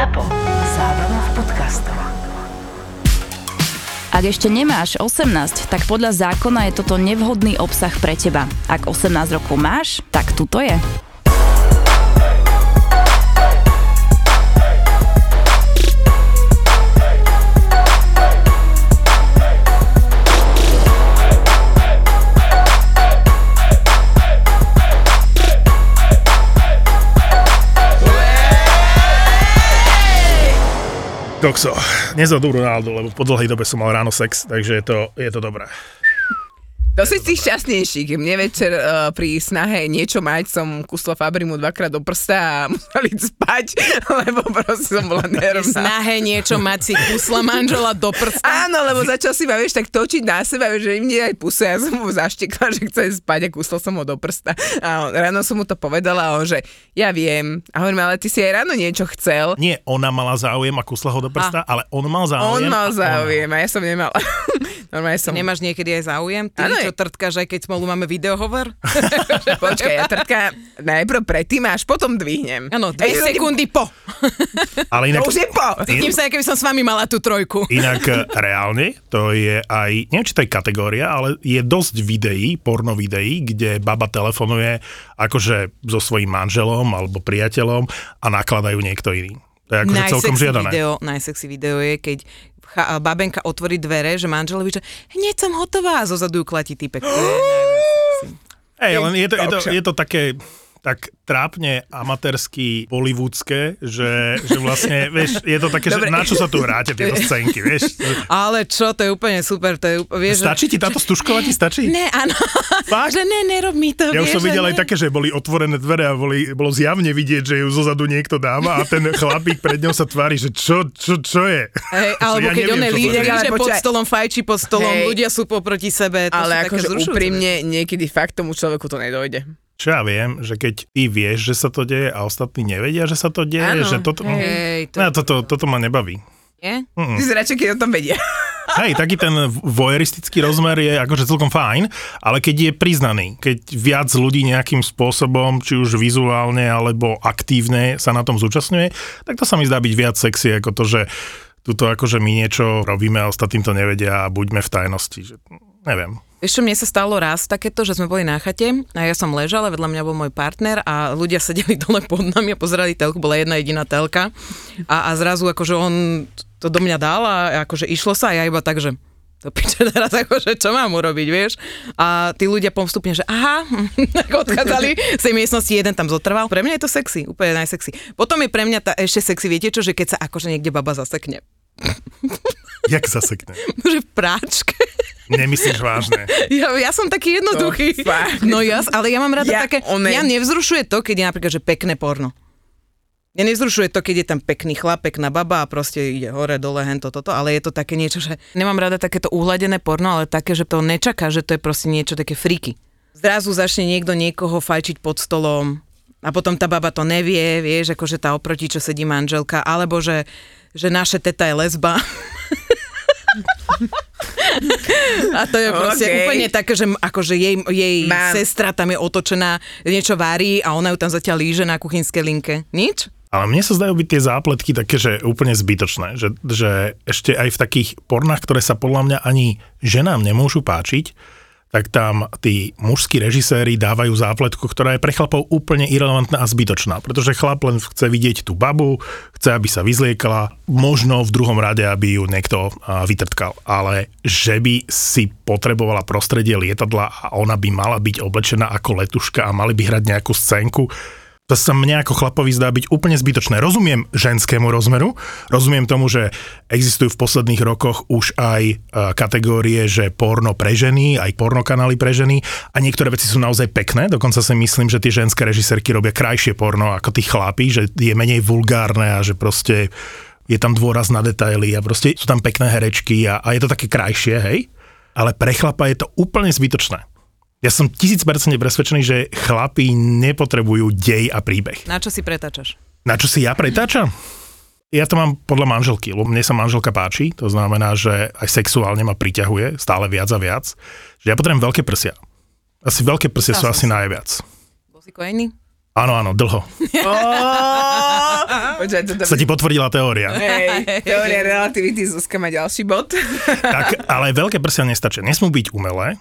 ZAPO. Zábrná v podcastov. Ak ešte nemáš 18, tak podľa zákona je toto nevhodný obsah pre teba. Ak 18 rokov máš, tak tuto je. Kokso, nezodú Ronaldo, lebo po dlhej dobe som mal ráno sex, takže je to, je to dobré. To si tých šťastnejších. Mne večer uh, pri snahe niečo mať som kusla Fabrimu dvakrát do prsta a musela ísť spať, lebo proste som bola Pri nervná. snahe niečo mať si kusla manžela do prsta. Áno, lebo začal si ma, vieš, tak točiť na seba, vieš, že im nie aj puse, ja som mu zaštekla, že chce spať a kusla som ho do prsta. A on, ráno som mu to povedala a on, že ja viem. A hovorím, ale ty si aj ráno niečo chcel. Nie ona mala záujem a kusla ho do prsta, ale on mal záujem. On mal a záujem a ja som nemala. Normálne som... Nemáš niekedy aj záujem? Ty, Áno, čo trtkáš, aj keď spolu máme videohovor? Počkaj, ja trtka najprv predtým a až potom dvihnem. Áno, dve Ej, sekundy po. Ale inak, To už je po. Cítim sa, ako by som s vami mala tú trojku. inak e, reálne, to je aj, neviem či to je kategória, ale je dosť videí, porno videí, kde baba telefonuje akože so svojím manželom alebo priateľom a nakladajú niekto iný. To je akože celkom žiadané. video, najsexy video je, keď babenka otvorí dvere, že manželovi, že hneď som hotová a zozadu ju klatí typek. Hej, len je to, je, to, je to také tak trápne amatérsky, bollywoodske, že, že vlastne, vieš, je to také, Dobre. že na čo sa tu hráte tieto scénky, vieš? Ale čo, to je úplne super. To je, úplne- vieš, že- Stačí ti táto stužková ti stačí? Ne, áno. Fakt? že ne, nerob mi to. Ja už vieš, som videl že aj také, že boli otvorené dvere a boli, bolo zjavne vidieť, že ju zozadu niekto dáva a ten chlapík pred ňou sa tvári, že čo, čo, čo je? Hej, alebo Ja keď on je. Ale že pod stolom fajčí pod stolom, Hej. ľudia sú poproti sebe. To Ale akože úprimne, niekedy fakt tomu človeku to nedojde. Čo ja viem, že keď ty vieš, že sa to deje a ostatní nevedia, že sa to deje, Áno. že toto... Hej, to- No, toto, toto ma nebaví. Nie? Ty radšej, keď o tom vedia. Hej, taký ten voyeuristický rozmer je akože celkom fajn, ale keď je priznaný, keď viac ľudí nejakým spôsobom, či už vizuálne alebo aktívne sa na tom zúčastňuje, tak to sa mi zdá byť viac sexy ako to, že tuto akože my niečo robíme a ostatným to nevedia a buďme v tajnosti. Že, neviem. Čo, mne sa stalo raz takéto, že sme boli na chate a ja som ležala, vedľa mňa bol môj partner a ľudia sedeli dole pod nami a pozerali telku, bola jedna jediná telka a, a zrazu akože on to do mňa dal a akože išlo sa a ja iba tak, že to piče teraz akože čo mám urobiť, vieš? A tí ľudia postupne, že aha, odchádzali z tej miestnosti, jeden tam zotrval. Pre mňa je to sexy, úplne najsexy. Potom je pre mňa tá ešte sexy, viete čo, že keď sa akože niekde baba zasekne. Jak zasekne? že v práčke. Nemyslíš vážne? Ja, ja som taký jednoduchý. To fakt. No jas, ale ja mám rada Ja, také, one- mňa nevzrušuje to, keď je napríklad, že pekné porno. Mňa nevzrušuje to, keď je tam pekný chlap, pekná baba a proste ide hore, dole, hento, toto, ale je to také niečo, že nemám rada takéto uhladené porno, ale také, že to nečaká, že to je proste niečo také friky. Zrazu začne niekto niekoho fajčiť pod stolom a potom tá baba to nevie, vieš, akože tá oproti, čo sedí manželka, alebo že, že naše teta je lesba. A to je proste Okej. úplne také, že akože jej, jej Mám. sestra tam je otočená, niečo varí a ona ju tam zatiaľ líže na kuchynskej linke. Nič? Ale mne sa zdajú byť tie zápletky také, že úplne zbytočné. Že, že ešte aj v takých pornách, ktoré sa podľa mňa ani ženám nemôžu páčiť, tak tam tí mužskí režiséri dávajú zápletku, ktorá je pre chlapov úplne irrelevantná a zbytočná. Pretože chlap len chce vidieť tú babu, chce, aby sa vyzliekala, možno v druhom rade, aby ju niekto vytrtkal. Ale že by si potrebovala prostredie lietadla a ona by mala byť oblečená ako letuška a mali by hrať nejakú scénku, to sa mne ako chlapovi zdá byť úplne zbytočné. Rozumiem ženskému rozmeru, rozumiem tomu, že existujú v posledných rokoch už aj e, kategórie, že porno pre ženy, aj pornokanály pre ženy a niektoré veci sú naozaj pekné, dokonca si myslím, že tie ženské režisérky robia krajšie porno ako tí chlapi, že je menej vulgárne a že proste je tam dôraz na detaily a proste sú tam pekné herečky a, a je to také krajšie, hej? Ale pre chlapa je to úplne zbytočné. Ja som tisíc percent presvedčený, že chlapí nepotrebujú dej a príbeh. Na čo si pretáčaš? Na čo si ja pretáčam? Ja to mám podľa manželky, lebo mne sa manželka páči, to znamená, že aj sexuálne ma priťahuje stále viac a viac, že ja potrebujem veľké prsia. Asi veľké prsia sú Ja som asi si- najviac. Bol si kojený? Áno, áno, dlho. Počkaj, toto... Sa ti potvrdila teória. Hej, teória relativity, Zuzka má ďalší bod. Tak, ale veľké prsia nestačia. Nesmú byť umelé.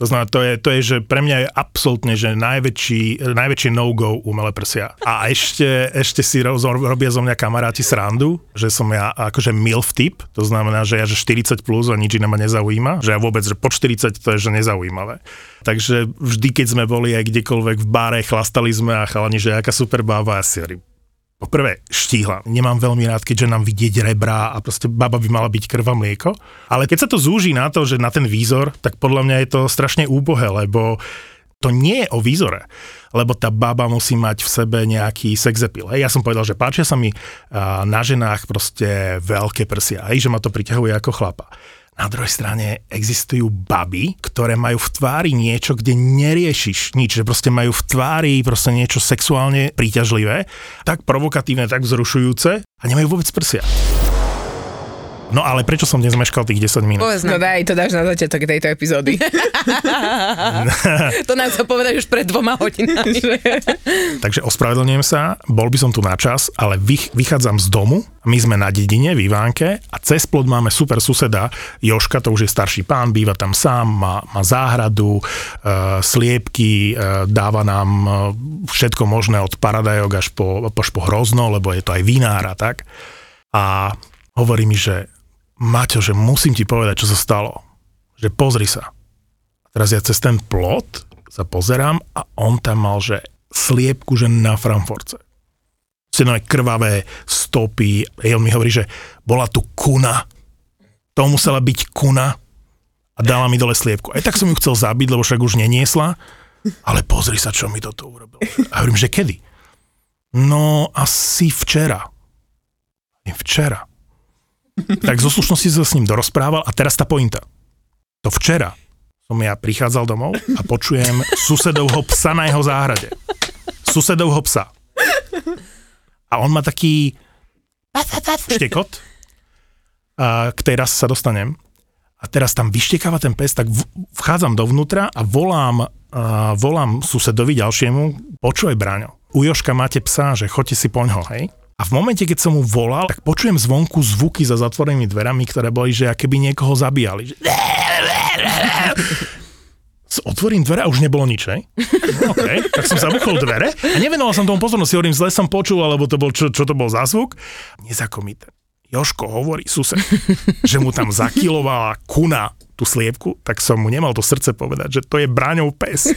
To znamená, to je, to je, že pre mňa je absolútne, že najväčší, najväčšie no-go umelé prsia. A ešte, ešte si ro, robia zo mňa kamaráti srandu, že som ja akože milf typ, to znamená, že ja že 40 plus a nič iné ma nezaujíma, že ja vôbec, že po 40 to je že nezaujímavé. Takže vždy, keď sme boli aj kdekoľvek v bare, chlastali sme a chalani, že aká super bába, ja si Poprvé, štíhla. Nemám veľmi rád, keďže nám vidieť rebra a proste baba by mala byť krv a mlieko. Ale keď sa to zúži na to, že na ten výzor, tak podľa mňa je to strašne úbohé, lebo to nie je o výzore, lebo tá baba musí mať v sebe nejaký sex appeal. Hej. Ja som povedal, že páčia sa mi na ženách proste veľké prsia, hej, že ma to priťahuje ako chlapa. Na druhej strane existujú baby, ktoré majú v tvári niečo, kde neriešiš nič, že proste majú v tvári proste niečo sexuálne príťažlivé, tak provokatívne, tak vzrušujúce a nemajú vôbec prsia. No ale prečo som dnes meškal tých 10 minút? Povedz No daj, to dáš na začiatok tejto epizódy. To nám chcel povedať už pred dvoma hodinami. Takže ospravedlňujem sa, bol by som tu na čas, ale vych, vychádzam z domu, my sme na dedine v Ivánke a cez plod máme super suseda Joška, to už je starší pán, býva tam sám, má, má záhradu, e, sliepky, e, dáva nám e, všetko možné od paradajok až po, až po hrozno, lebo je to aj vinár a tak. A hovorí mi, že Maťo, že musím ti povedať, čo sa stalo. Že pozri sa. A teraz ja cez ten plot sa pozerám a on tam mal, že sliepku, že na Frankfurtce. Proste krvavé stopy. A on mi hovorí, že bola tu kuna. To musela byť kuna a dala mi dole sliepku. Aj tak som ju chcel zabiť, lebo však už neniesla. Ale pozri sa, čo mi toto urobil. A hovorím, že kedy? No, asi včera. Včera. Tak zo slušnosti sa s ním dorozprával a teraz tá pointa. To včera som ja prichádzal domov a počujem susedovho psa na jeho záhrade. Susedovho psa. A on má taký štekot. A k tej sa dostanem. A teraz tam vyštekáva ten pes, tak vchádzam dovnútra a volám, a volám susedovi ďalšiemu, počuj Bráňo, u Joška máte psa, že choďte si poňho, hej? A v momente, keď som mu volal, tak počujem zvonku zvuky za zatvorenými dverami, ktoré boli, že aké by niekoho zabíjali. Že... Otvorím dvere a už nebolo nič, hej? OK, tak som zabuchol dvere a nevenoval som tomu pozornosť, hovorím, zle som počul, alebo to bol, čo, čo to bol za zvuk. Nezakomité. Joško hovorí, sused, že mu tam zakilovala kuna tú sliepku, tak som mu nemal to srdce povedať, že to je Braňov pes.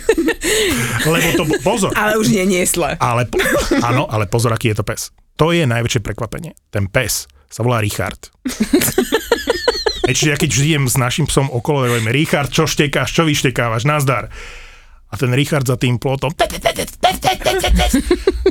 Lebo to, pozor, Ale už neniesla. ale, po, áno, ale pozor, aký je to pes. To je najväčšie prekvapenie. Ten pes sa volá Richard. Hej, čiže ja keď žijem s našim psom okolo, hovoríme, Richard, čo štekáš, čo vyštekávaš, nazdar. A ten Richard za tým plotom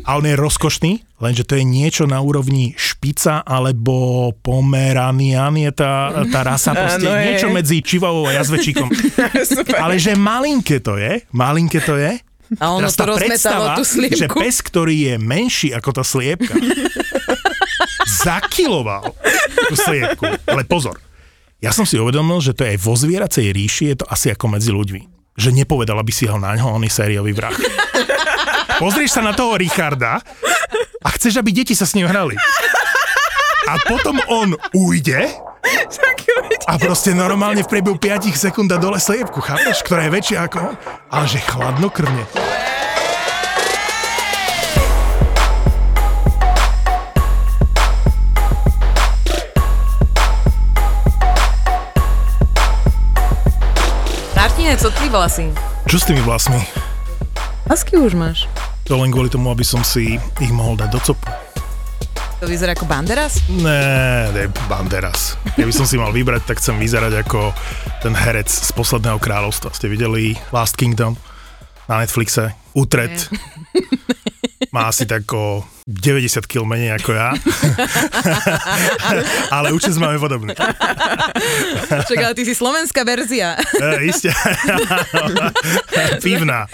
a on je rozkošný, lenže to je niečo na úrovni špica alebo pomeranian je tá, tá rasa, proste niečo medzi čivavou a jazvečíkom. Super. Ale že malinké to je, malinké to je, A ono Teraz to predstava, tú že sliepku. pes, ktorý je menší ako tá sliepka, zakiloval tú sliepku. Ale pozor, ja som si uvedomil, že to je aj vo zvieracej ríši, je to asi ako medzi ľuďmi. Že nepovedala by si ho na ňo, on je sériový vrah. Pozrieš sa na toho Richarda a chceš, aby deti sa s ním hrali. A potom on ujde a proste normálne v priebehu 5 sekúnd dá dole sliepku, chápeš? Ktorá je väčšia ako on, ale že chladnokrvne. Martine, co ty vlasy? Čo s tými vlasmi? Lasky už máš. To len kvôli tomu, aby som si ich mohol dať do copu. To vyzerá ako Banderas? Ne, ne, Banderas. Keby som si mal vybrať, tak chcem vyzerať ako ten herec z posledného kráľovstva. Ste videli Last Kingdom na Netflixe? Utret. Má asi tak o 90 kg menej ako ja. Ale účes máme podobný. Čak, ale ty si slovenská verzia. E, Isté. Pivná.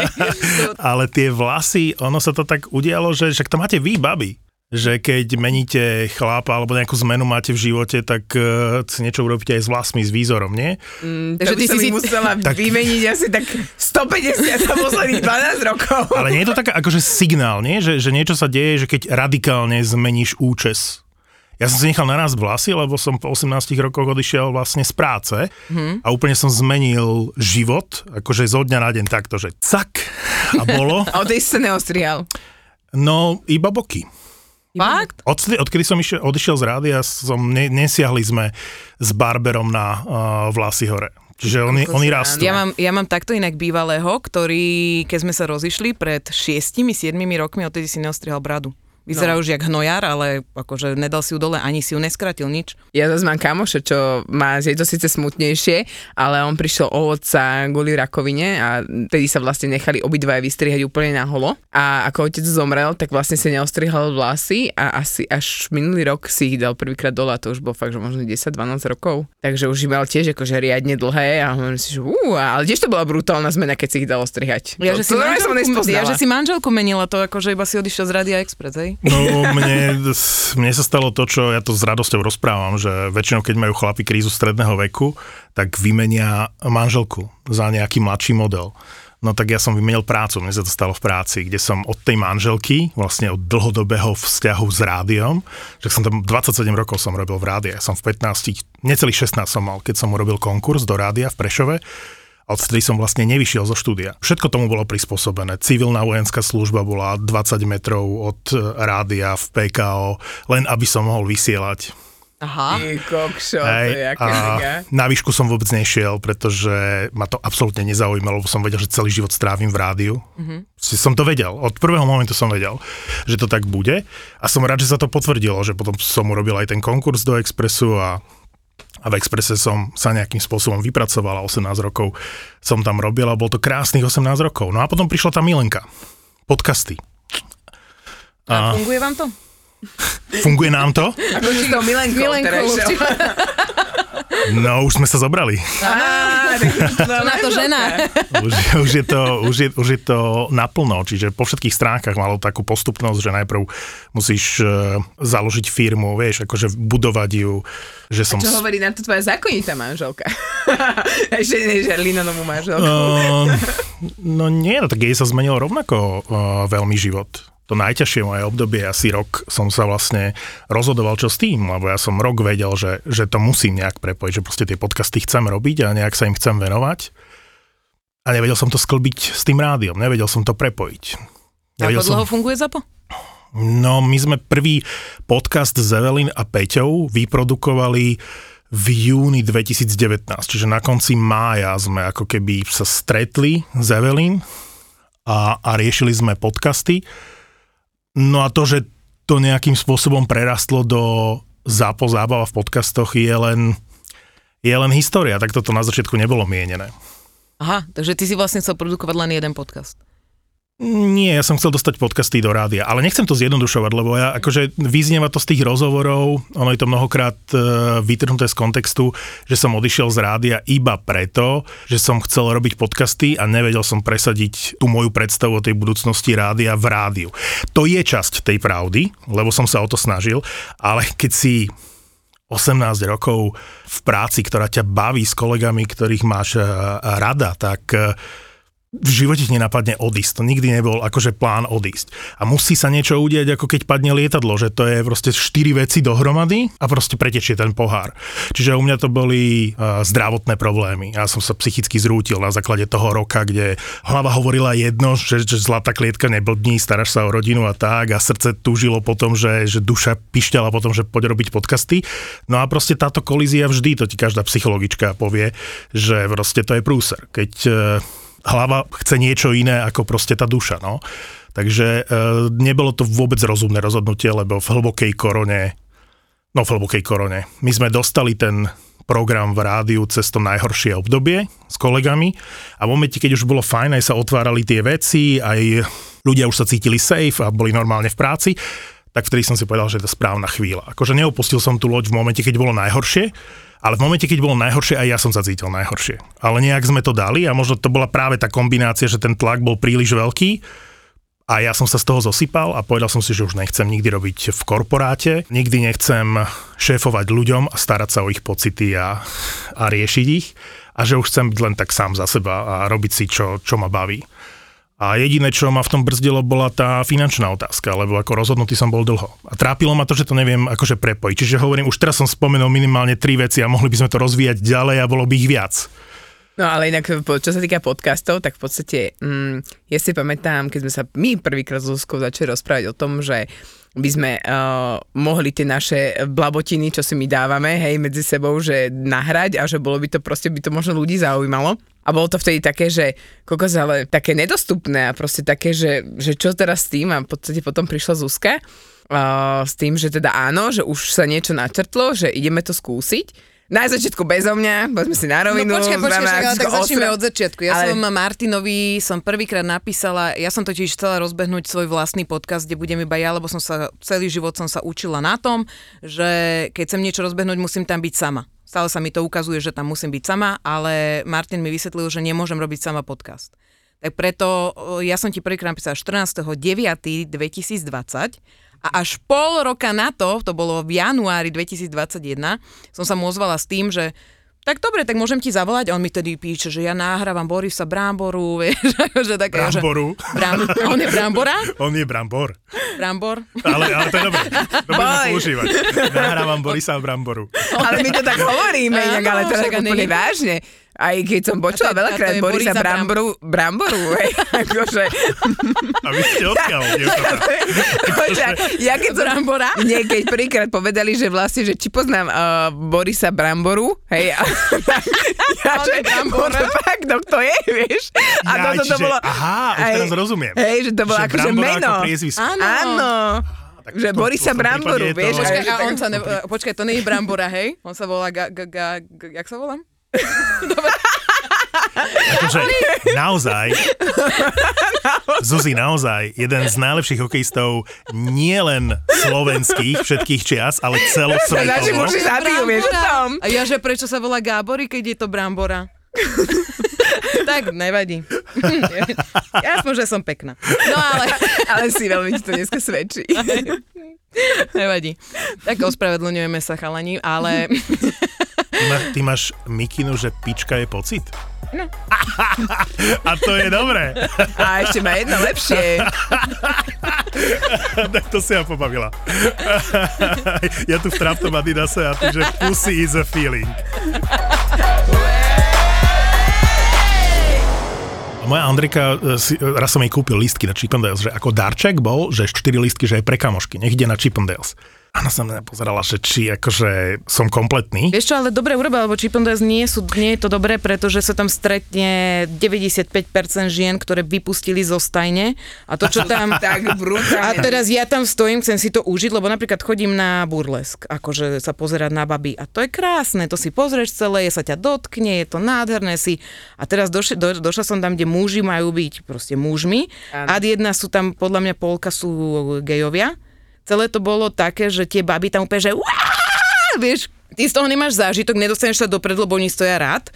Ale tie vlasy, ono sa to tak udialo, že však to máte vy, babi. Že keď meníte chlápa alebo nejakú zmenu máte v živote, tak uh, si niečo urobíte aj s vlasmi, s výzorom, nie? Mm, Takže to by ty si si musela Tak- vymeniť asi tak 150 za posledných 12 rokov. Ale nie je to taká akože signál, nie? Že, že niečo sa deje, že keď radikálne zmeníš účes. Ja som si nechal naraz vlasy, lebo som po 18 rokoch odišiel vlastne z práce a úplne som zmenil život, akože zo dňa na deň takto, že cak a bolo. A odtedy si sa neostrihal. No, iba boky. Fakt? Odtedy, odkedy som išiel, odišiel z rádia, som, ne, nesiahli sme s barberom na uh, vlasy hore. Čiže oni, oni rastú. Ja mám, ja mám takto inak bývalého, ktorý, keď sme sa rozišli pred 6-7 rokmi, odtedy si neostrihal bradu. Vyzerá No. už jak hnojar, ale akože nedal si ju dole, ani si ju neskratil nič. Ja zase mám kamoša, čo má, je to síce smutnejšie, ale on prišiel o otca kvôli rakovine a tedy sa vlastne nechali obidvaja vystrihať úplne na holo. A ako otec zomrel, tak vlastne si neostrihal vlasy a asi až minulý rok si ich dal prvýkrát dole a to už bol fakt, že možno 10-12 rokov. Takže už ich mal tiež akože riadne dlhé a hovorím si, že ú, ale tiež to bola brutálna zmena, keď si ich dal ostrihať. Ja, to, že si, to manželku, ja, že si manželku menila to, akože iba si odišiel z Radia Express, hej? No mne, mne sa stalo to, čo ja to s radosťou rozprávam, že väčšinou keď majú chlapi krízu stredného veku, tak vymenia manželku za nejaký mladší model. No tak ja som vymenil prácu, mne sa to stalo v práci, kde som od tej manželky, vlastne od dlhodobého vzťahu s rádiom, že som tam 27 rokov som robil v rádiu, ja som v 15, necelých 16 som mal, keď som urobil konkurs do rádia v Prešove, a odvtedy som vlastne nevyšiel zo štúdia. Všetko tomu bolo prispôsobené. Civilná vojenská služba bola 20 metrov od e, rádia v PKO, len aby som mohol vysielať. Aha. Ty kokšo, to Hej, je a mega. na výšku som vôbec nešiel, pretože ma to absolútne nezaujímalo, lebo som vedel, že celý život strávim v rádiu. Mm-hmm. Som to vedel, od prvého momentu som vedel, že to tak bude a som rád, že sa to potvrdilo, že potom som urobil aj ten konkurs do Expressu a a v Expresse som sa nejakým spôsobom vypracoval a 18 rokov som tam robil a bol to krásnych 18 rokov. No a potom prišla tá milenka. Podcasty. A A funguje vám to? Funguje nám to? Ako či to Milenkou Milenkou. No, už sme sa zobrali. To Na to žena. Už, už, je to, už, je, už je to naplno, čiže po všetkých stránkach malo takú postupnosť, že najprv musíš uh, založiť firmu, vieš, akože budovať ju, že som... Čo hovorí na to tvoja zákonitá manželka? Ešte nie Žerlinonovú manželku. Uh, no nie, no tak jej sa zmenil rovnako uh, veľmi život. To najťažšie moje obdobie, asi rok som sa vlastne rozhodoval, čo s tým, lebo ja som rok vedel, že, že to musím nejak prepojiť, že proste tie podcasty chcem robiť a nejak sa im chcem venovať. A nevedel som to sklbiť s tým rádiom, nevedel som to prepojiť. Ako Nevedel dlho funguje ZAPO? No, my sme prvý podcast s Evelyn a Peťou vyprodukovali v júni 2019, čiže na konci mája sme ako keby sa stretli s Evelyn a, a riešili sme podcasty. No a to, že to nejakým spôsobom prerastlo do zápo zábava v podcastoch je len, je len história, tak toto na začiatku nebolo mienené. Aha, takže ty si vlastne chcel produkovať len jeden podcast. Nie, ja som chcel dostať podcasty do rádia, ale nechcem to zjednodušovať, lebo ja akože vyznieva to z tých rozhovorov, ono je to mnohokrát e, vytrhnuté z kontextu, že som odišiel z rádia iba preto, že som chcel robiť podcasty a nevedel som presadiť tú moju predstavu o tej budúcnosti rádia v rádiu. To je časť tej pravdy, lebo som sa o to snažil, ale keď si 18 rokov v práci, ktorá ťa baví s kolegami, ktorých máš e, rada, tak e, v živote ti nenapadne odísť. To nikdy nebol akože plán odísť. A musí sa niečo udiať, ako keď padne lietadlo, že to je proste štyri veci dohromady a proste pretečie ten pohár. Čiže u mňa to boli uh, zdravotné problémy. Ja som sa psychicky zrútil na základe toho roka, kde hlava hovorila jedno, že, že zlatá klietka neblbní, staráš sa o rodinu a tak a srdce túžilo potom, že, že duša pišťala potom, že poď robiť podcasty. No a proste táto kolízia vždy, to ti každá psychologička povie, že proste to je prúser. Keď uh, hlava chce niečo iné ako proste tá duša, no. Takže e, nebolo to vôbec rozumné rozhodnutie, lebo v hlbokej korone, no v hlbokej korone, my sme dostali ten program v rádiu cez to najhoršie obdobie s kolegami a v momente, keď už bolo fajn, aj sa otvárali tie veci, aj ľudia už sa cítili safe a boli normálne v práci, tak vtedy som si povedal, že je to správna chvíľa. Akože neopustil som tú loď v momente, keď bolo najhoršie, ale v momente, keď bolo najhoršie, aj ja som sa cítil najhoršie. Ale nejak sme to dali a možno to bola práve tá kombinácia, že ten tlak bol príliš veľký A ja som sa z toho zosypal a povedal som si, že už nechcem nikdy robiť v korporáte, nikdy nechcem šéfovať ľuďom a starať sa o ich pocity a, a riešiť ich a že už chcem byť len tak sám za seba a robiť si, čo, čo ma baví. A jediné, čo ma v tom brzdilo, bola tá finančná otázka, lebo ako rozhodnutý som bol dlho. A trápilo ma to, že to neviem akože prepojiť. Čiže hovorím, už teraz som spomenul minimálne tri veci a mohli by sme to rozvíjať ďalej a bolo by ich viac. No ale inak, čo sa týka podcastov, tak v podstate, mm, ja si pamätám, keď sme sa my prvýkrát s Zuzkou začali rozprávať o tom, že by sme uh, mohli tie naše blabotiny, čo si my dávame, hej, medzi sebou, že nahrať a že bolo by to proste, by to možno ľudí zaujímalo. A bolo to vtedy také, že kokos, ale také nedostupné a proste také, že, že čo teraz s tým a v podstate potom prišla Zuzka uh, s tým, že teda áno, že už sa niečo načrtlo, že ideme to skúsiť. Na začiatku bezo mňa, poďme si na rovinu. No počkaj, počkaj, však, ale tak začneme od začiatku. Ja Ale- som Martinovi, som prvýkrát napísala, ja som totiž chcela rozbehnúť svoj vlastný podcast, kde budem iba ja, lebo som sa, celý život som sa učila na tom, že keď chcem niečo rozbehnúť, musím tam byť sama. Stále sa mi to ukazuje, že tam musím byť sama, ale Martin mi vysvetlil, že nemôžem robiť sama podcast. Tak preto ja som ti prvýkrát napísala 14.9.2020 a až pol roka na to, to bolo v januári 2021, som sa mu ozvala s tým, že tak dobre, tak môžem ti zavolať. A on mi tedy píše, že ja nahrávam Borisa Bramboru, vieš, že také, Bramboru. Že, bram, on je Brambora? On je Brambor. Brambor? Ale, ale to je dobré. To budeme používať. Nahrávam Borisa Bramboru. Ale my to tak hovoríme, inak, ale však a úplne vážne. Aj keď som počula A to je- a to veľakrát Borisa Borisa Bramboru, Bramboru, hej, akože, A vy ste odkiaľ? Počkaj, ja keď som, Brambora? nie, keď prvýkrát povedali, že vlastne, že či poznám uh, Borisa Bramboru, hej, a, ja, že, je Brambor. no fakt, no kto je, vieš? A Jaj, toto to bolo, aha, už Hej, teraz rozumiem. Hej, že to bolo Že akože Brambora meno. ako. Áno. Áno. Tak Že to- Borisa to Bramboru, je to- vieš, Počkaj, a on sa ne, počkaj, to nie je Brambora, hej? On sa volá, ga, ga, ga, ga, jak sa volám? Akože naozaj, Zuzi, naozaj, jeden z najlepších hokejistov nie len slovenských všetkých čias, ale celosvetovo. A ja, že prečo sa volá Gábory, keď je to Brambora? tak, nevadí. ja aspoň, že som pekná. No ale Ale si veľmi to dneska svedčí. nevadí. Tak ospravedlňujeme sa chalani, ale Ty, má, ty máš mikinu, že pička je pocit? No. A to je dobré. A ešte má jedno lepšie. tak to si ja pobavila. ja tu v traptom Adidase a ty, že pussy is a feeling. Moja Andrika, e, si, e, raz som jej kúpil lístky na Chippendales, že ako darček bol, že 4 lístky, že aj pre kamošky, nech ide na Chippendales. A ona sa mňa pozerala, že či akože som kompletný. Vieš čo, ale dobre urobila, lebo Chippendales nie, sú, nie je to dobré, pretože sa tam stretne 95% žien, ktoré vypustili zo stajne a to, čo tam... Tak A brutálne. teraz ja tam stojím, chcem si to užiť, lebo napríklad chodím na burlesk, akože sa pozerať na baby a to je krásne, to si pozrieš celé, je sa ťa dotkne, je to nádherné si. A teraz doš, do, došla som tam, kde muži majú byť proste mužmi Áno. a jedna sú tam, podľa mňa polka sú gejovia. Celé to bolo také, že tie baby tam úplne, že vieš, ty z toho nemáš zážitok, nedostaneš sa dopredu, lebo oni stoja rád.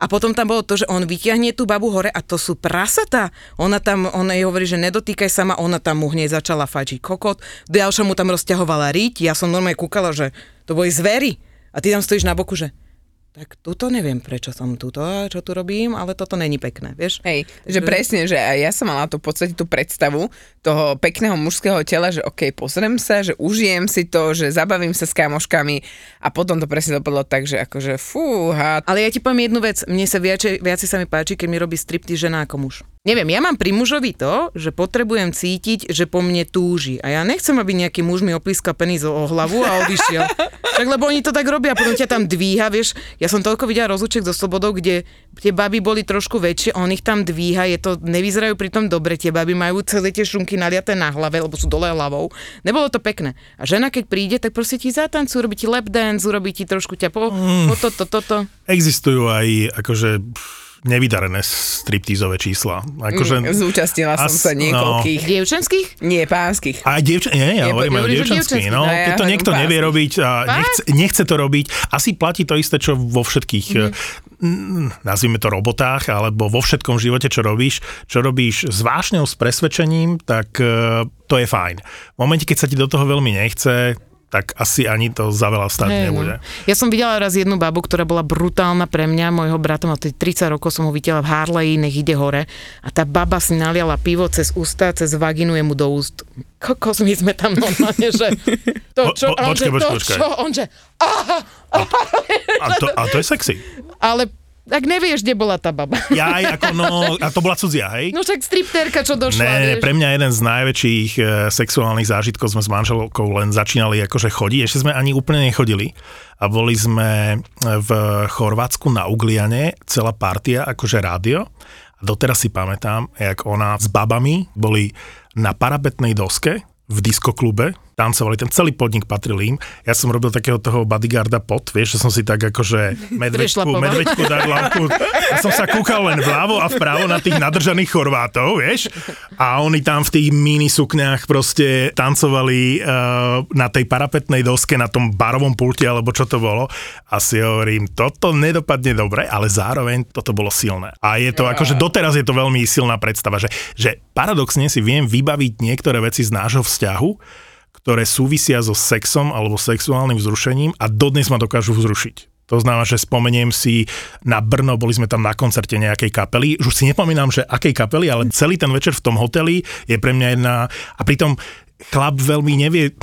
A potom tam bolo to, že on vyťahne tú babu hore a to sú prasatá. Ona tam, ona jej hovorí, že nedotýkaj sa ma, ona tam mu hneď začala fačiť kokot. Ďalšia mu tam rozťahovala riť, ja som normálne kúkala, že to boli zvery. A ty tam stojíš na boku, že tak tuto neviem, prečo som tuto čo tu robím, ale toto není pekné, vieš? Hej, že presne, že aj ja som mala tú v podstate tú predstavu toho pekného mužského tela, že OK, pozriem sa, že užijem si to, že zabavím sa s kamoškami a potom to presne dopadlo tak, že akože fúha. Ale ja ti poviem jednu vec, mne sa viacej, viacej sa mi páči, keď mi robí stripty žena ako muž. Neviem, ja mám pri mužovi to, že potrebujem cítiť, že po mne túži. A ja nechcem, aby nejaký muž mi oplískal penis o hlavu a odišiel. Tak lebo oni to tak robia, potom ťa tam dvíha, vieš. Ja som toľko videla rozluček so slobodou, kde tie baby boli trošku väčšie, on ich tam dvíha, je to, nevyzerajú pritom dobre, tie baby majú celé tie šunky naliaté na hlave, lebo sú dole hlavou. Nebolo to pekné. A žena, keď príde, tak proste ti zatancujú, urobí ti lap dance, urobí ti trošku ťa po, po toto, toto. Existujú aj akože nevydarené striptízové čísla. Akože, Mm, Zúčastnila som sa niekoľkých. Dievčenských? Nie, pánskych. Aj dievča, nie, ja hovorím aj o dievčanských. No, No, ja keď to niekto nevie pánskych. robiť a nechce, nechce to robiť, asi platí to isté, čo vo všetkých, mm. nazvime to robotách, alebo vo všetkom živote, čo robíš. Čo robíš s vášňou, s presvedčením, tak eh, to je fajn. V momente, keď sa ti do toho veľmi nechce, tak asi ani to za veľa stať Hej, nebude. No. Ja som videla raz jednu babu, ktorá bola brutálna pre mňa, môjho brata, mal tedy 30 rokov som ho videla v Harley, nech ide hore a tá baba si naliala pivo cez ústa, cez vaginu jemu do úst. Kokos, my sme tam normálne, že to čo, po- on, že počkaj, počkaj, to počkaj. čo, on, že aha, A to, a to je sexy. ale tak nevieš, kde bola tá baba. Ja aj ako, no, a to bola cudzia, hej? No však striptérka, čo došla, Ne, vieš. pre mňa jeden z najväčších e, sexuálnych zážitkov sme s manželkou len začínali akože chodiť, ešte sme ani úplne nechodili a boli sme v Chorvátsku na Ugliane, celá partia, akože rádio a doteraz si pamätám, jak ona s babami boli na parapetnej doske v diskoklube, tancovali, ten celý podnik patril im. Ja som robil takého toho bodyguarda pot, vieš, že som si tak akože medveďku, medveďku dal lampu. Ja som sa kúkal len vľavo a vpravo na tých nadržaných Chorvátov, vieš, a oni tam v tých mini sukňách proste tancovali uh, na tej parapetnej doske, na tom barovom pulte, alebo čo to bolo. A si hovorím, toto nedopadne dobre, ale zároveň toto bolo silné. A je to akože doteraz je to veľmi silná predstava, že, že paradoxne si viem vybaviť niektoré veci z nášho vzťahu, ktoré súvisia so sexom alebo sexuálnym vzrušením a dodnes ma dokážu vzrušiť. To znamená, že spomeniem si na Brno, boli sme tam na koncerte nejakej kapely, už si nepomínam, že akej kapely, ale celý ten večer v tom hoteli je pre mňa jedna... A pritom chlap veľmi nevie, ne,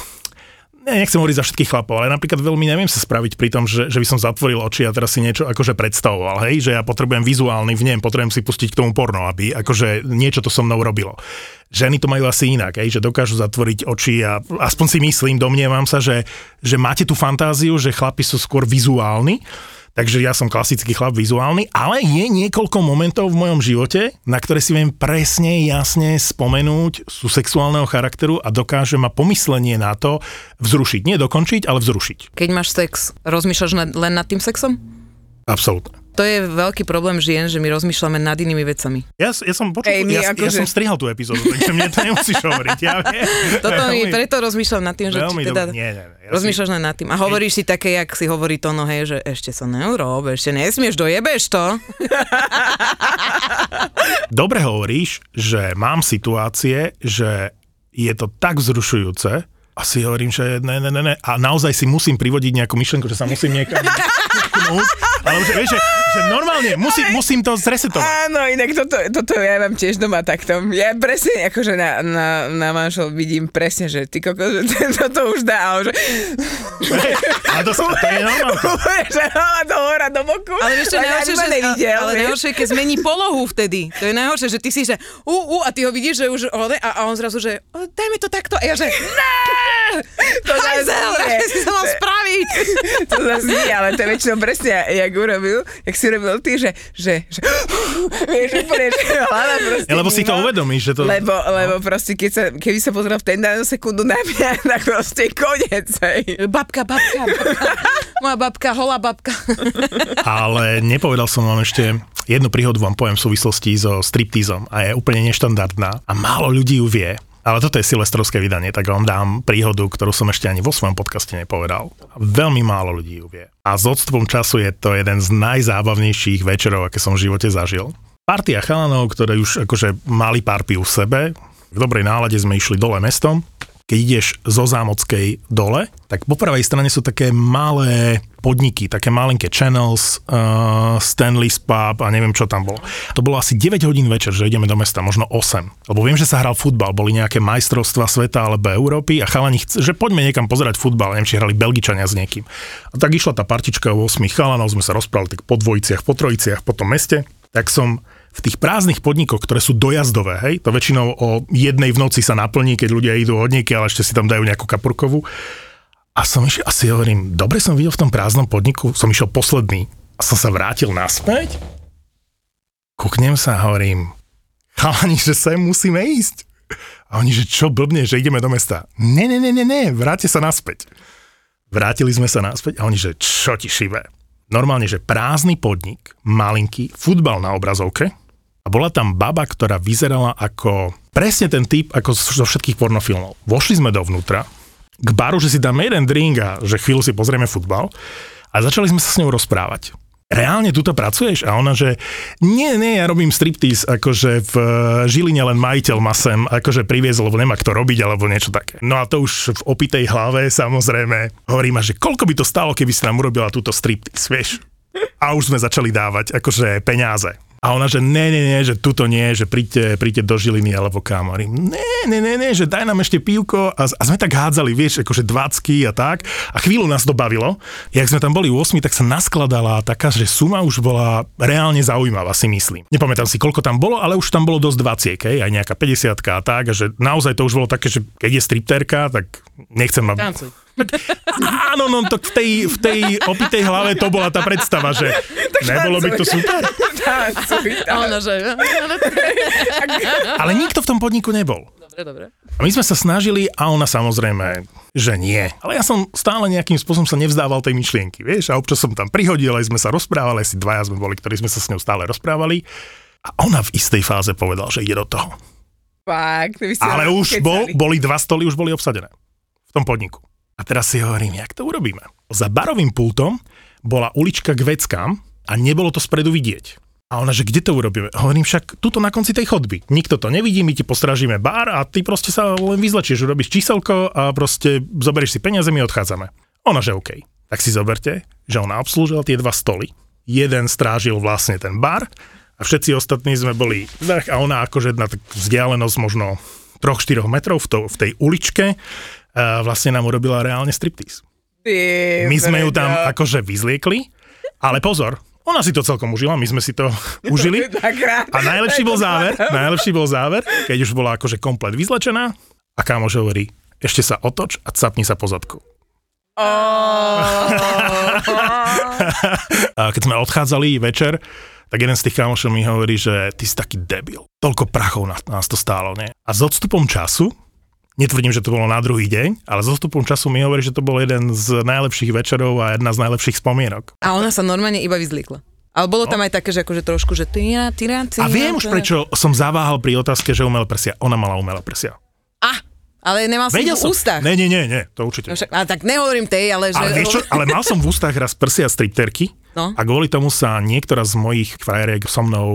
nechcem hovoriť za všetkých chlapov, ale napríklad veľmi neviem sa spraviť pri tom, že, že by som zatvoril oči a teraz si niečo akože predstavoval, hej, že ja potrebujem vizuálny vnem, potrebujem si pustiť k tomu porno, aby akože niečo to so mnou robilo. Ženy to majú asi inak, hej, že dokážu zatvoriť oči a aspoň si myslím, domnievam sa, že, že máte tú fantáziu, že chlapi sú skôr vizuálni, Takže ja som klasický chlap vizuálny, ale je niekoľko momentov v mojom živote, na ktoré si viem presne, jasne spomenúť, sú sexuálneho charakteru a dokáže ma pomyslenie na to vzrušiť. Nie dokončiť, ale vzrušiť. Keď máš sex, rozmýšľaš len nad tým sexom? Absolútne. To je veľký problém žien, že my rozmýšľame nad inými vecami. Ja, ja som počul, Ej, ja, ja akože- som strihal tú epizódu, takže mne to nemusíš hovoriť. Ja. Toto mi, preto rozmýšľam nad tým, že veľmi či teda... dobré. Nie, nie, nie. Ja Rozmýšľaš len nad tým. A hovoríš si také, jak si hovorí to hej, že ešte sa neurob, ešte nesmieš, dojebeš to. Dobre hovoríš, že mám situácie, že je to tak vzrušujúce, a si hovorím, že ne, ne, ne, ne. A naozaj si musím privodiť nejakú myšlenku, že sa musím niekam. Ale že, vieš, že, že normálne musím, musím to zresetovať. Áno, inak toto, toto ja mám tiež doma takto. Ja presne, akože na, na, na manžel vidím presne, že ty koko, že toto už dá, ale že... A to, to je normálne. Že hlava do hora, do boku. Ale vieš čo, najhoršie, že, nevidel, ale najhoršie, keď zmení polohu vtedy. To je najhoršie, že ty si, že ú, ú, a ty ho vidíš, že už a, a on zrazu, že o, daj mi to takto. A ja, že ne! To Hajzel, si to mal spraviť. To zase nie, ale to je väčšinou presne, jak urobil, jak si urobil ty, že, že, že vieš, úplne, že hlava proste Ja, lebo si to uvedomíš, že to... Lebo, lebo proste, keď sa, keby sa pozrel v ten danú sekundu na mňa, tak proste koniec. hej. Babka, babka, babka. Moja babka, holá babka. Ale nepovedal som vám ešte jednu príhodu vám poviem v súvislosti so striptizom a je úplne neštandardná a málo ľudí ju vie. Ale toto je silvestrovské vydanie, tak vám dám príhodu, ktorú som ešte ani vo svojom podcaste nepovedal. Veľmi málo ľudí ju vie. A s odstupom času je to jeden z najzábavnejších večerov, aké som v živote zažil. Partia chalanov, ktoré už akože mali pár piv v sebe, v dobrej nálade sme išli dole mestom keď ideš zo Zámockej dole, tak po pravej strane sú také malé podniky, také malinké channels, uh, Stanley's Pub a neviem, čo tam bolo. To bolo asi 9 hodín večer, že ideme do mesta, možno 8. Lebo viem, že sa hral futbal, boli nejaké majstrovstva sveta alebo Európy a chalani, chce, že poďme niekam pozerať futbal, neviem, či hrali Belgičania s niekým. A tak išla tá partička 8 chalanov, sme sa rozprávali tak po dvojiciach, po trojiciach, po tom meste, tak som v tých prázdnych podnikoch, ktoré sú dojazdové, hej, to väčšinou o jednej v noci sa naplní, keď ľudia idú od nieky, ale ešte si tam dajú nejakú kapurkovú. A som išiel, asi hovorím, dobre som videl v tom prázdnom podniku, som išiel posledný a som sa vrátil naspäť. Kúknem sa a hovorím, chalani, že sem musíme ísť. A oni, že čo blbne, že ideme do mesta. Ne, ne, ne, ne, ne, vráte sa naspäť. Vrátili sme sa naspäť a oni, že čo ti šibe? Normálne, že prázdny podnik, malinký, futbal na obrazovke a bola tam baba, ktorá vyzerala ako presne ten typ ako zo všetkých pornofilmov. Vošli sme dovnútra, k baru, že si dáme jeden drink a že chvíľu si pozrieme futbal a začali sme sa s ňou rozprávať reálne tuto pracuješ? A ona, že nie, nie, ja robím striptease, akože v eh, Žiline len majiteľ ma sem akože priviezol, lebo nemá kto robiť, alebo niečo také. No a to už v opitej hlave samozrejme hovorí ma, že koľko by to stalo, keby si nám urobila túto striptease, vieš? A už sme začali dávať akože peniaze. A ona, že ne, ne, ne, že tuto nie, že príďte, príďte do Žiliny alebo kam. Hovorím, ne, ne, ne, ne, že daj nám ešte pívko. A, a sme tak hádzali, vieš, akože dvacky a tak. A chvíľu nás to bavilo. Jak sme tam boli 8, tak sa naskladala taká, že suma už bola reálne zaujímavá, si myslím. Nepamätám si, koľko tam bolo, ale už tam bolo dosť 20, aj nejaká 50 a tak. A že naozaj to už bolo také, že keď je stripterka, tak nechcem ma... Tancuj. Áno, no to v tej, v tej opitej hlave to bola tá predstava, že nebolo by to super. Že... Ale nikto v tom podniku nebol. Dobre, dobre. A my sme sa snažili a ona samozrejme, že nie. Ale ja som stále nejakým spôsobom sa nevzdával tej myšlienky, vieš, a občas som tam prihodil, aj sme sa rozprávali, asi dvaja sme boli, ktorí sme sa s ňou stále rozprávali. A ona v istej fáze povedal, že ide do toho. Fakt, Ale už bol, boli dva stoly, už boli obsadené v tom podniku. A teraz si hovorím, jak to urobíme. Za barovým pultom bola ulička k veckám a nebolo to spredu vidieť. A ona, že kde to urobíme? Hovorím však, tuto na konci tej chodby. Nikto to nevidí, my ti postražíme bar a ty proste sa len vyzlečieš, urobíš číselko a proste zoberieš si peniaze, my odchádzame. Ona, že OK. Tak si zoberte, že ona obslúžila tie dva stoly. Jeden strážil vlastne ten bar a všetci ostatní sme boli vrch a ona akože na vzdialenosť možno 3-4 metrov v, to, v tej uličke vlastne nám urobila reálne striptease. Ty My sme ju tam akože vyzliekli, ale pozor, ona si to celkom užila, my sme si to užili. A najlepší bol záver, najlepší bol záver, keď už bola akože komplet vyzlečená a kámoš hovorí, ešte sa otoč a capni sa po zadku. A keď sme odchádzali večer, tak jeden z tých kámošov mi hovorí, že ty si taký debil. Toľko prachov nás, nás to stálo, nie? A s odstupom času, netvrdím, že to bolo na druhý deň, ale s odstupom času mi hovorí, že to bol jeden z najlepších večerov a jedna z najlepších spomienok. A ona sa normálne iba vyzliekla. Ale bolo tam aj také, že akože trošku, že tyra, tyra, tyra. A viem už, prečo som zaváhal pri otázke, že umelé prsia. Ona mala umelé prsia. A, ale nemal som Vedel v ústach. Nie, nie, nie, nie, to určite. No však, a tak nehovorím tej, ale že... Ale vieš čo, ale mal som v ústach raz prsia stripterky No. a kvôli tomu sa niektorá z mojich frajeriek so mnou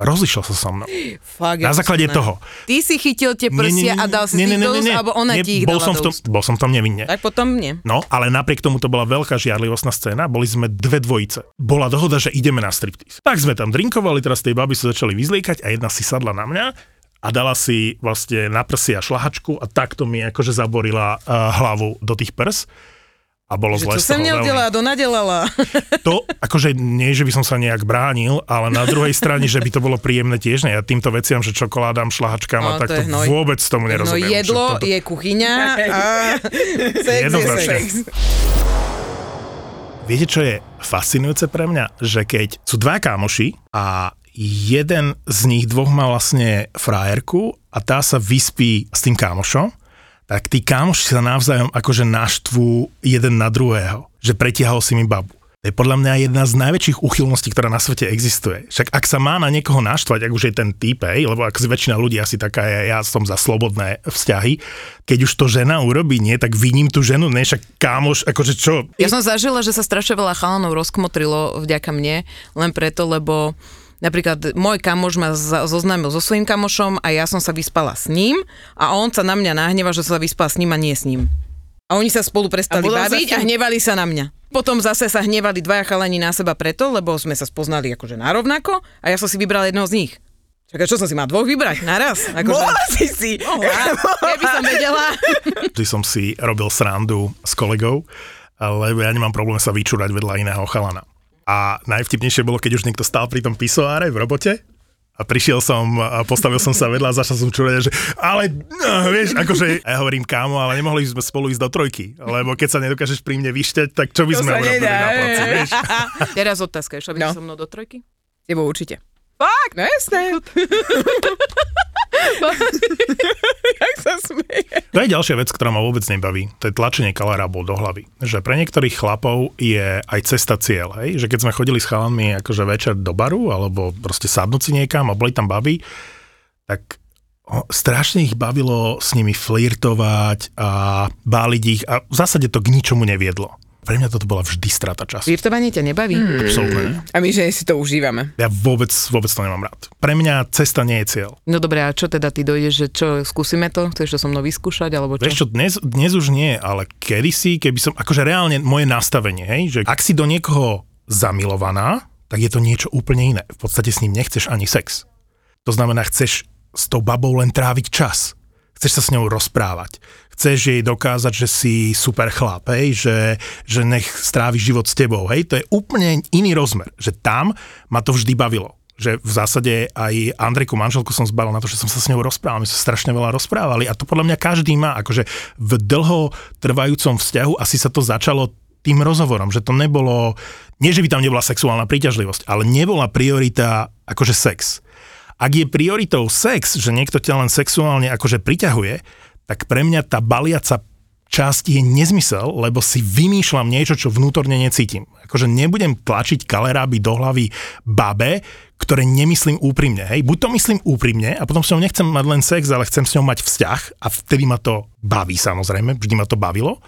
rozišla sa so mnou. Fakt, Na základe som- toho. Ty si chytil tie prsia a dal si nie, nie, nie, nie, nie. alebo ona Nie, ti ich bol som v tom. Bol som tam nevinne. Tak potom nie. No, ale napriek tomu to bola veľká žiarlivostná scéna, boli sme dve dvojice. Bola dohoda, že ideme na striptease. Tak sme tam drinkovali, teraz tej baby sa začali vyzliekať a jedna si sadla na mňa a dala si vlastne na prsia šlahačku a takto mi akože zaborila uh, hlavu do tých prs. A bolo Že zle čo som veľmi. nedelala, to akože nie, že by som sa nejak bránil, ale na druhej strane, že by to bolo príjemné tiež. Ne? Ja týmto veciam, že čokoládám, šlahačkám a No, to tak to vôbec tomu No nerozumiem. jedlo Že toto- je kuchyňa a sex je sex. Viete, čo je fascinujúce pre mňa? Že keď sú dva kámoši a jeden z nich dvoch má vlastne frajerku a tá sa vyspí s tým kámošom, tak tí kámoši sa navzájom akože naštvú jeden na druhého, že pretiahol si mi babu. To je podľa mňa jedna z najväčších úchylností, ktorá na svete existuje. Však ak sa má na niekoho naštvať, ak už je ten typ, hej, lebo ak si väčšina ľudí asi taká je, ja som za slobodné vzťahy, keď už to žena urobí, nie, tak viním tú ženu, ne, však kámoš, akože čo, Ja som zažila, že sa strašne veľa chalanov rozkmotrilo vďaka mne, len preto, lebo napríklad môj kamoš ma zoznámil so svojím kamošom a ja som sa vyspala s ním a on sa na mňa nahneva, že sa vyspala s ním a nie s ním. A oni sa spolu prestali A baviť zase- a hnevali sa na mňa. Potom zase sa hnevali dvaja chalani na seba preto, lebo sme sa spoznali akože narovnako a ja som si vybral jedného z nich. Čakaj, čo som si mal dvoch vybrať naraz? Akože... Mohla si si. Mohla. Keby som vedela. Vždy som si robil srandu s kolegou, lebo ja nemám problém sa vyčúrať vedľa iného chalana. A najvtipnejšie bolo, keď už niekto stál pri tom pisoáre v robote a prišiel som a postavil som sa vedľa a začal som čúrať, že ale no, vieš, akože a ja hovorím kámo, ale nemohli sme spolu ísť do trojky, lebo keď sa nedokážeš pri mne vyšťať, tak čo by To sme urobili na placi, vieš? Teraz otázka, išla by No. no. so mnou do trojky? Tebo určite. Fakt, no jasné. Jak sa smeje. To je ďalšia vec, ktorá ma vôbec nebaví. To je tlačenie kalarábov do hlavy. Že pre niektorých chlapov je aj cesta cieľ. Hej? Že keď sme chodili s chalanmi akože večer do baru, alebo proste sadnúť si niekam a boli tam baby, tak strašne ich bavilo s nimi flirtovať a báliť ich a v zásade to k ničomu neviedlo. Pre mňa toto bola vždy strata času. Flirtovanie ťa nebaví? Hmm. Absolútne. A my ženy si to užívame. Ja vôbec, vôbec to nemám rád. Pre mňa cesta nie je cieľ. No dobre, a čo teda ty dojdeš, že čo, skúsime to? Chceš to so mnou vyskúšať, alebo čo? Vieš čo, dnes, dnes už nie, ale kedysi, keby som, akože reálne moje nastavenie, hej, že ak si do niekoho zamilovaná, tak je to niečo úplne iné. V podstate s ním nechceš ani sex. To znamená, chceš s tou babou len tráviť čas. Chceš sa s ňou rozprávať. Chceš jej dokázať, že si super chlap, hej? Že, že nech strávi život s tebou. Hej? To je úplne iný rozmer. Že tam ma to vždy bavilo že v zásade aj Andrejku manželku som zbalil na to, že som sa s ňou rozprával. My sme strašne veľa rozprávali a to podľa mňa každý má. Akože v dlho trvajúcom vzťahu asi sa to začalo tým rozhovorom, že to nebolo, nie že by tam nebola sexuálna príťažlivosť, ale nebola priorita akože sex. Ak je prioritou sex, že niekto ťa len sexuálne akože priťahuje, tak pre mňa tá baliaca časť je nezmysel, lebo si vymýšľam niečo, čo vnútorne necítim. Akože nebudem tlačiť kaleráby do hlavy babe, ktoré nemyslím úprimne. Hej? Buď to myslím úprimne a potom s ňou nechcem mať len sex, ale chcem s ňou mať vzťah a vtedy ma to baví samozrejme, vždy ma to bavilo.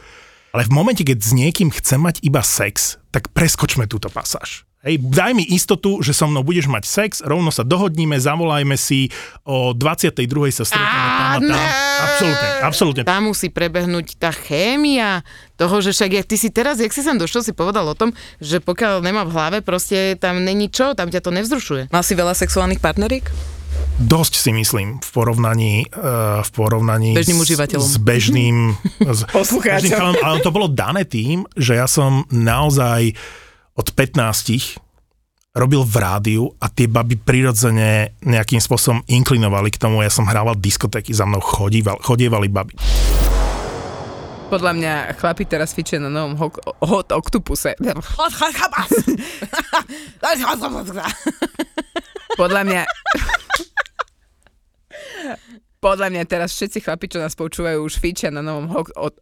Ale v momente, keď s niekým chcem mať iba sex, tak preskočme túto pasáž. Hej, daj mi istotu, že so mnou budeš mať sex, rovno sa dohodníme, zavolajme si, o 22. sa stretneme tam a tam. Absolútne, absolútne. Tam musí prebehnúť tá chémia toho, že však jak ty si teraz, jak si sem došiel, si povedal o tom, že pokiaľ nemá v hlave, proste tam není čo, tam ťa to nevzrušuje. Mal si veľa sexuálnych partneriek? Dosť si myslím v porovnaní, uh, v porovnaní Bežným s- užívateľom. S bežným, s Poslucháčom. bežným chalom, ale to bolo dané tým, že ja som naozaj od 15 robil v rádiu a tie baby prirodzene nejakým spôsobom inklinovali k tomu. Ja som hrával diskotéky, za mnou chodíval, chodievali baby. Podľa mňa chlapi teraz fičia na novom hot, hot octopuse. Podľa mňa... Podľa mňa teraz všetci chlapi, čo nás počúvajú, už fičia na novom hot...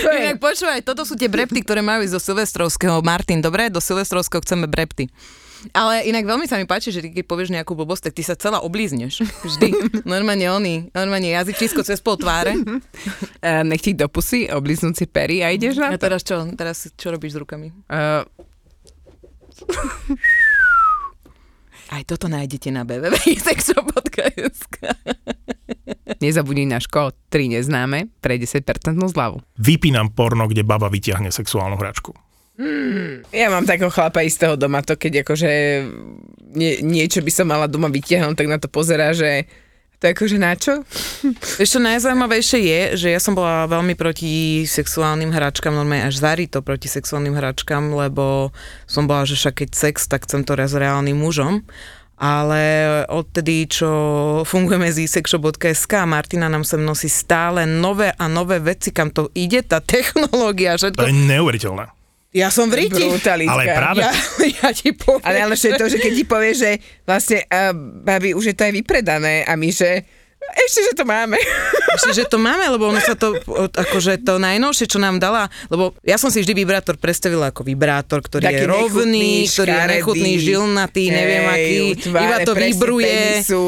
Inak počúvaj, toto sú tie brepty, ktoré majú ísť do Silvestrovského. Martin, dobre, do Silvestrovského chceme brepty. Ale inak veľmi sa mi páči, že ty keď povieš nejakú blbosť, tak ty sa celá oblízneš. Vždy. Normálne oni, normálne jazyčisko cez pol tváre. Eh, nech ti do pusy, obliznúť si pery a ideš na A to? teraz čo? Teraz čo robíš s rukami? Uh, Aj toto nájdete na www.sexo.sk nezabudni náš kód 3 neznáme pre 10% zľavu. Vypínam porno, kde baba vyťahne sexuálnu hračku. Ja mám takého chlapa istého doma, to keď akože nie, niečo by som mala doma vytiahnuť, tak na to pozerá, že to je akože na čo? Ešte najzaujímavejšie je, že ja som bola veľmi proti sexuálnym hračkám, normálne až zarito proti sexuálnym hračkám, lebo som bola, že však keď sex, tak chcem to raz reálnym mužom. Ale odtedy, čo fungujeme z sexshop.sk, Martina nám sem nosí stále nové a nové veci, kam to ide, tá technológia, To všetko. je neuveriteľné. Ja som v riti. Ale práve- Ja, ja ti poviem. Ale ale ešte to, že keď ti povie, že vlastne uh, babi, už je to aj vypredané a my, že ešte, že to máme. Ešte, že to máme, lebo ono sa to, akože to najnovšie, čo nám dala, lebo ja som si vždy vibrátor predstavila ako vibrátor, ktorý Taký je rovný, nechutný, ktorý je škaredý. nechutný, žilnatý, neviem Hej, aký, tváre iba to vybruje,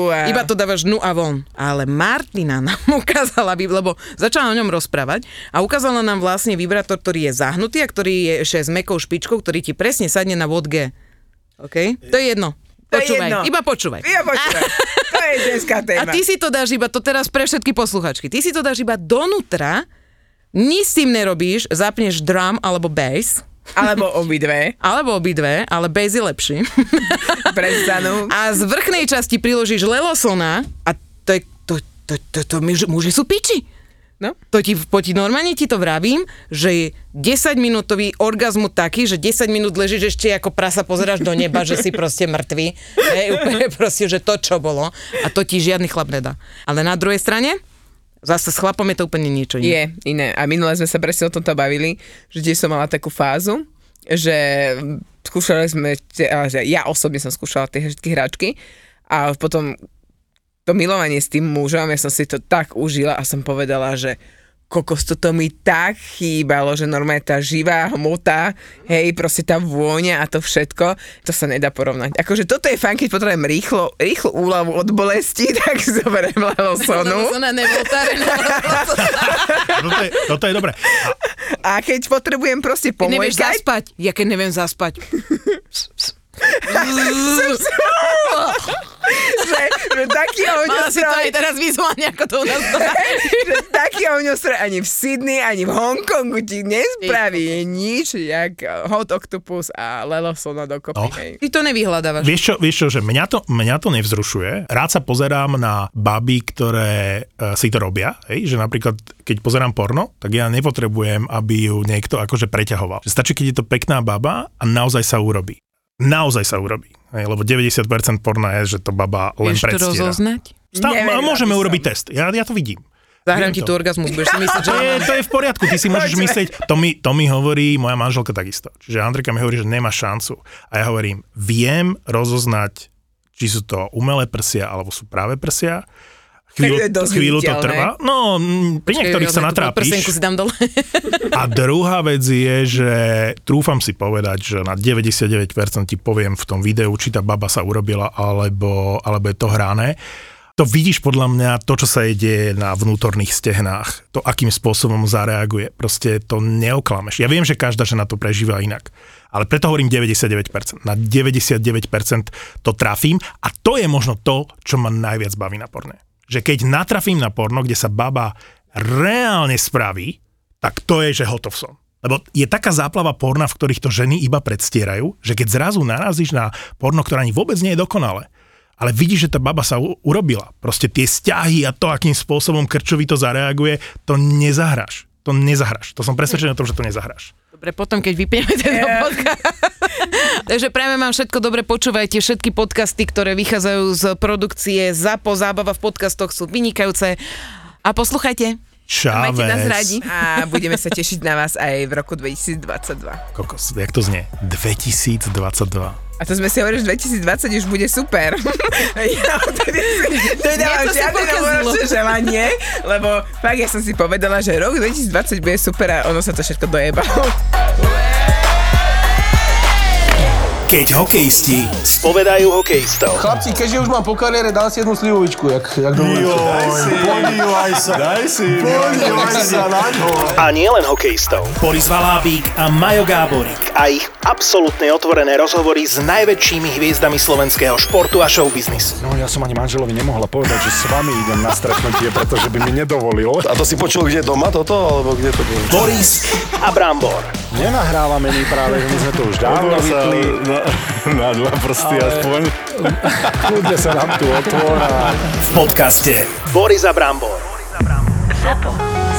a- iba to dávaš dnu a von. Ale Martina nám ukázala, lebo začala o ňom rozprávať a ukázala nám vlastne vibrátor, ktorý je zahnutý a ktorý je ešte s mekou špičkou, ktorý ti presne sadne na vodge. OK? To je jedno. Počúvaj, jedno. iba počúvaj. Ja počúvaj, to je ženská A téma. ty si to dáš iba, to teraz pre všetky posluchačky, ty si to dáš iba donútra, nič s tým nerobíš, zapneš drum alebo bass, Alebo obidve, alebo obidve, ale bass je lepší. prestanú. A z vrchnej časti priložíš lelosona a to je, to, to, to, to, muži sú piči. No. To ti, po ti normálne ti to vravím, že je 10 minútový orgazmu taký, že 10 minút ležíš ešte ako prasa, pozeráš do neba, že si proste mŕtvý. Hej, úplne proste, že to, čo bolo. A to ti žiadny chlap nedá. Ale na druhej strane, zase s chlapom je to úplne niečo iné. Je iné. A minule sme sa presne o tomto bavili, že tiež som mala takú fázu, že skúšali sme, že ja osobne som skúšala tie všetky hračky a potom to milovanie s tým mužom, ja som si to tak užila a som povedala, že kokos, toto mi tak chýbalo, že normálne tá živá hmota, hej, proste tá vôňa a to všetko, to sa nedá porovnať. Akože toto je fajn, keď potrebujem rýchlo, rýchlo úľavu od bolesti, tak zoberiem Lelosonu. Toto je, toto je dobré. A keď potrebujem proste Keď nevieš pomôcť, zaspať, ja keď neviem zaspať. že, že taký Mala si to aj ohňostroj, teraz vizuálne, ako to u nás to že taký ohňostroj ani v Sydney, ani v Hongkongu ti nespraví nič, jak Hot Octopus a Lelosona dokopy. No. hej. Ty to nevyhľadávaš. Vieš čo, vieš čo, že mňa to, mňa to nevzrušuje. Rád sa pozerám na baby, ktoré uh, si to robia. Hej? Že napríklad, keď pozerám porno, tak ja nepotrebujem, aby ju niekto akože preťahoval. Že stačí, keď je to pekná baba a naozaj sa urobí. Naozaj sa urobí. Hej? Lebo 90% porna je, že to baba len to predstiera. rozoznať? Stav, Neverila môžeme urobiť test. Ja, ja to vidím. Zahrám ti to. tu orgazmus, budeš si myslieť, že... To je, to je v poriadku, ty si môžeš myslieť, to mi, to mi hovorí moja manželka takisto. Čiže Andrika mi hovorí, že nemá šancu. A ja hovorím, viem rozoznať, či sú to umelé prsia, alebo sú práve prsia. Chvíľu, chvíľu to trvá. No, pri niektorých sa Prsenku si natrápiš. dám dole. A druhá vec je, že trúfam si povedať, že na 99% ti poviem v tom videu, či tá baba sa urobila, alebo, alebo je to hrané. To vidíš podľa mňa to, čo sa jej deje na vnútorných stehnách, to, akým spôsobom zareaguje. Proste to neoklameš. Ja viem, že každá žena to prežíva inak. Ale preto hovorím 99%. Na 99% to trafím a to je možno to, čo ma najviac baví na porne. Že keď natrafím na porno, kde sa baba reálne spraví, tak to je, že hotov som. Lebo je taká záplava porna, v ktorých to ženy iba predstierajú, že keď zrazu narazíš na porno, ktoré ani vôbec nie je dokonalé, ale vidíš, že tá baba sa u- urobila. Proste tie vzťahy a to, akým spôsobom krčovito zareaguje, to nezahráš. To nezahráš. To som presvedčený o tom, že to nezahráš. Dobre, potom, keď vypneme tento podcast. Takže prajeme vám všetko dobre, počúvajte všetky podcasty, ktoré vychádzajú z produkcie ZAPO, zábava v podcastoch sú vynikajúce. A posluchajte. Majte nás radi. A budeme sa tešiť na vás aj v roku 2022. Kokos, jak to znie? 2022. A to sme si hovorili, že 2020 už bude super. ja Mne to sa žiadne novoročné želanie, lebo fakt ja som si povedala, že rok 2020 bude super a ono sa to všetko dojebalo. Keď hokejisti spovedajú hokejistov. Chlapci, keďže už mám po kariére, dal si jednu slivovičku, jak, jak dovolíte. Podívaj sa, daj si, podívaj sa na ňo. A nie len hokejistov. Boris Valábík a Majo Gáborík a ich absolútne otvorené rozhovory s najväčšími hviezdami slovenského športu a showbiznisu. No ja som ani manželovi nemohla povedať, že s vami idem na stretnutie, pretože by mi nedovolil. A to si počul kde doma toto, alebo kde to bolo? Boris a Brambor. Nenahrávame my práve, že my sme to už dávno vytli. Na, na dva prsty ale... aspoň. Kľudne sa nám tu otvára. V podcaste Boris Brambor. Zapo.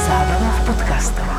Zábrná v podcastovách.